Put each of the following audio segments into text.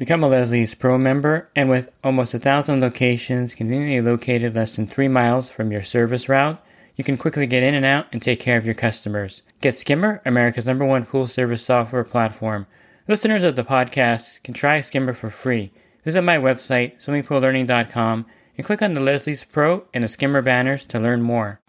Become a Leslie's Pro member, and with almost a thousand locations conveniently located less than three miles from your service route, you can quickly get in and out and take care of your customers. Get Skimmer, America's number one pool service software platform. Listeners of the podcast can try Skimmer for free. Visit my website, swimmingpoollearning.com, and click on the Leslie's Pro and the Skimmer banners to learn more.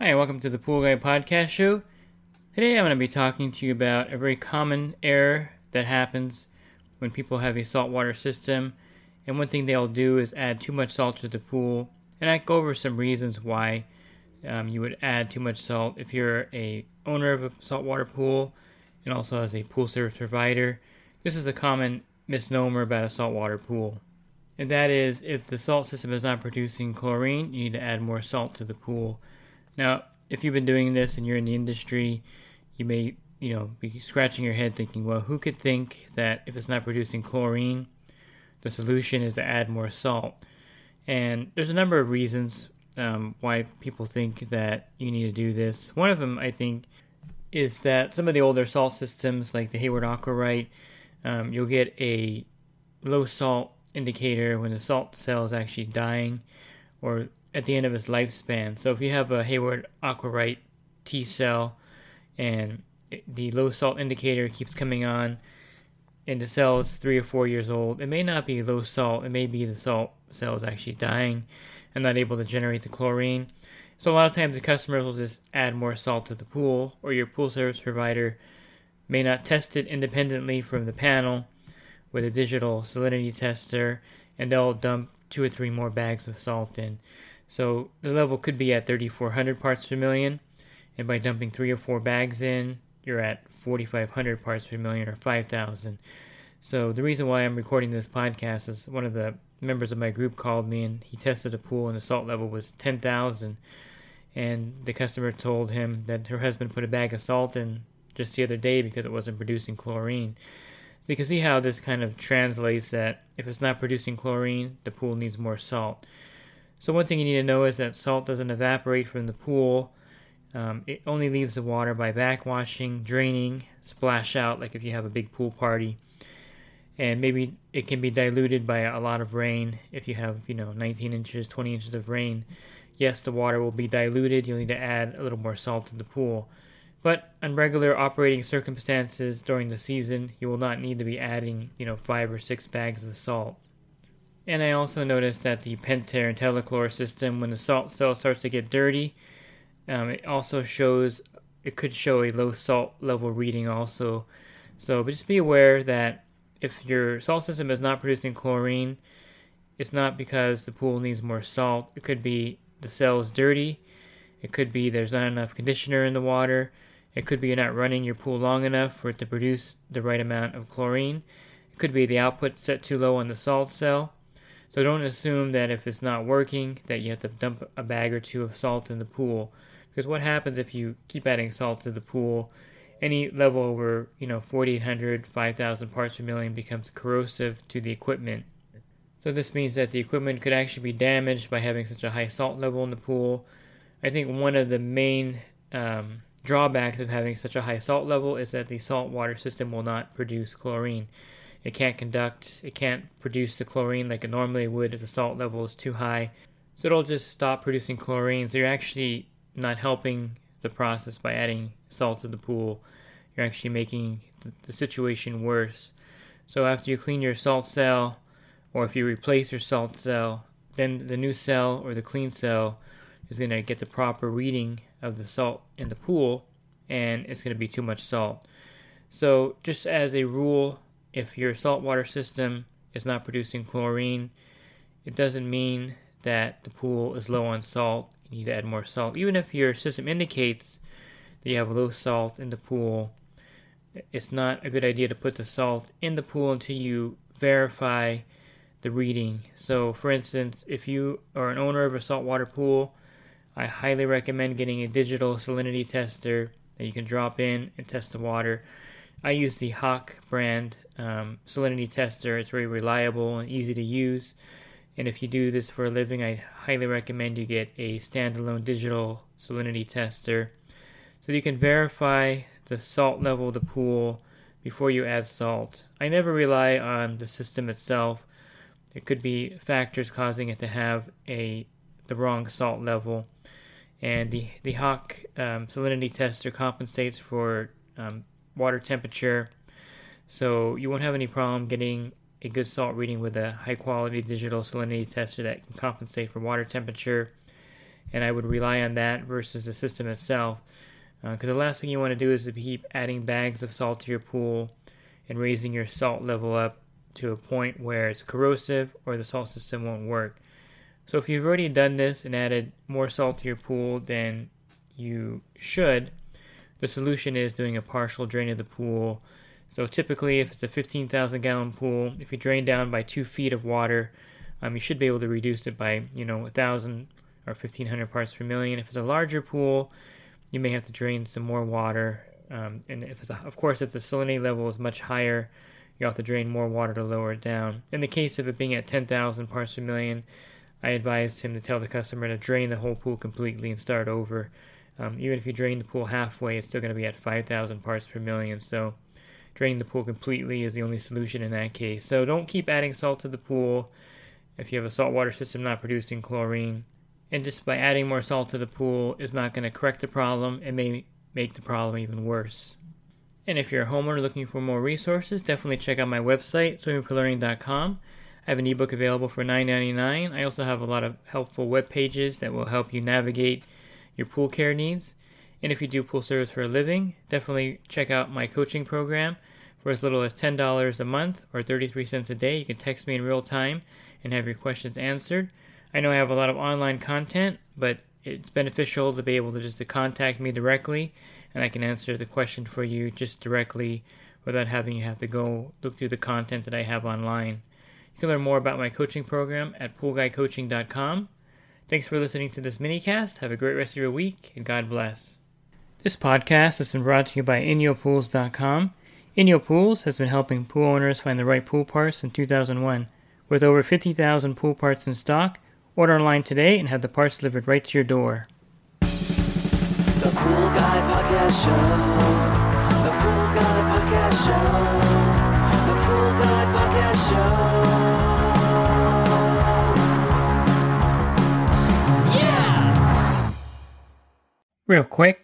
Hi, welcome to the Pool Guy Podcast Show. Today I'm going to be talking to you about a very common error that happens when people have a saltwater system. And one thing they'll do is add too much salt to the pool. And I go over some reasons why um, you would add too much salt if you're a owner of a saltwater pool and also as a pool service provider. This is a common misnomer about a saltwater pool. And that is if the salt system is not producing chlorine, you need to add more salt to the pool. Now, if you've been doing this and you're in the industry, you may you know, be scratching your head thinking, well, who could think that if it's not producing chlorine, the solution is to add more salt? And there's a number of reasons um, why people think that you need to do this. One of them, I think, is that some of the older salt systems, like the Hayward Aquarite, um, you'll get a low salt indicator when the salt cell is actually dying or at the end of its lifespan. So if you have a Hayward Aquarite T cell and the low salt indicator keeps coming on and the cell is three or four years old, it may not be low salt. It may be the salt cell is actually dying and not able to generate the chlorine. So a lot of times the customers will just add more salt to the pool, or your pool service provider may not test it independently from the panel with a digital salinity tester, and they'll dump two or three more bags of salt in. So the level could be at 3,400 parts per million, and by dumping three or four bags in, you're at 4,500 parts per million or 5,000. So the reason why I'm recording this podcast is one of the members of my group called me and he tested a pool and the salt level was 10,000. And the customer told him that her husband put a bag of salt in just the other day because it wasn't producing chlorine. So you can see how this kind of translates that if it's not producing chlorine, the pool needs more salt. So one thing you need to know is that salt doesn't evaporate from the pool um, it only leaves the water by backwashing, draining, splash out, like if you have a big pool party. And maybe it can be diluted by a lot of rain. If you have, you know, 19 inches, 20 inches of rain, yes, the water will be diluted. You'll need to add a little more salt to the pool. But on regular operating circumstances during the season, you will not need to be adding, you know, five or six bags of salt. And I also noticed that the Pentair IntelliChlor system, when the salt cell starts to get dirty, um, it also shows it could show a low salt level reading also. So just be aware that if your salt system is not producing chlorine, it's not because the pool needs more salt. It could be the cell is dirty. It could be there's not enough conditioner in the water. It could be you're not running your pool long enough for it to produce the right amount of chlorine. It could be the output set too low on the salt cell. So don't assume that if it's not working that you have to dump a bag or two of salt in the pool. Because what happens if you keep adding salt to the pool? Any level over, you know, 4,800, 5,000 parts per million becomes corrosive to the equipment. So this means that the equipment could actually be damaged by having such a high salt level in the pool. I think one of the main um, drawbacks of having such a high salt level is that the saltwater system will not produce chlorine. It can't conduct, it can't produce the chlorine like it normally would if the salt level is too high. So it'll just stop producing chlorine. So you're actually not helping the process by adding salt to the pool. You're actually making the situation worse. So after you clean your salt cell, or if you replace your salt cell, then the new cell or the clean cell is going to get the proper reading of the salt in the pool, and it's going to be too much salt. So just as a rule, if your saltwater system is not producing chlorine, it doesn't mean that the pool is low on salt you need to add more salt. Even if your system indicates that you have low salt in the pool, it's not a good idea to put the salt in the pool until you verify the reading. So, for instance, if you are an owner of a saltwater pool, I highly recommend getting a digital salinity tester that you can drop in and test the water. I use the Hach brand um, salinity tester. It's very reliable and easy to use. And if you do this for a living, I highly recommend you get a standalone digital salinity tester so you can verify the salt level of the pool before you add salt. I never rely on the system itself. It could be factors causing it to have a the wrong salt level, and the the Hach um, salinity tester compensates for um, water temperature, so you won't have any problem getting a good salt reading with a high quality digital salinity tester that can compensate for water temperature. And I would rely on that versus the system itself. Because uh, the last thing you want to do is to keep adding bags of salt to your pool and raising your salt level up to a point where it's corrosive or the salt system won't work. So if you've already done this and added more salt to your pool than you should, the solution is doing a partial drain of the pool so typically, if it's a 15,000 gallon pool, if you drain down by two feet of water, um, you should be able to reduce it by you know 1,000 or 1,500 parts per million. If it's a larger pool, you may have to drain some more water. Um, and if it's a, of course if the salinity level is much higher, you have to drain more water to lower it down. In the case of it being at 10,000 parts per million, I advised him to tell the customer to drain the whole pool completely and start over. Um, even if you drain the pool halfway, it's still going to be at 5,000 parts per million. So draining the pool completely is the only solution in that case. So don't keep adding salt to the pool if you have a saltwater system not producing chlorine. And just by adding more salt to the pool is not going to correct the problem. It may make the problem even worse. And if you're a homeowner looking for more resources, definitely check out my website, swimmingpoollearning.com. I have an ebook available for $9.99. I also have a lot of helpful web pages that will help you navigate your pool care needs. And if you do pool service for a living, definitely check out my coaching program. For as little as $10 a month or 33 cents a day, you can text me in real time and have your questions answered. I know I have a lot of online content, but it's beneficial to be able to just to contact me directly and I can answer the question for you just directly without having you have to go look through the content that I have online. You can learn more about my coaching program at poolguycoaching.com. Thanks for listening to this minicast. Have a great rest of your week and God bless. This podcast has been brought to you by InyoPools.com. Inyo Pools has been helping pool owners find the right pool parts since 2001. With over 50,000 pool parts in stock, order online today and have the parts delivered right to your door. The Pool Guy Podcast Show. The Pool Guy Podcast Show. The Pool Guy Podcast Show. Yeah! Real quick,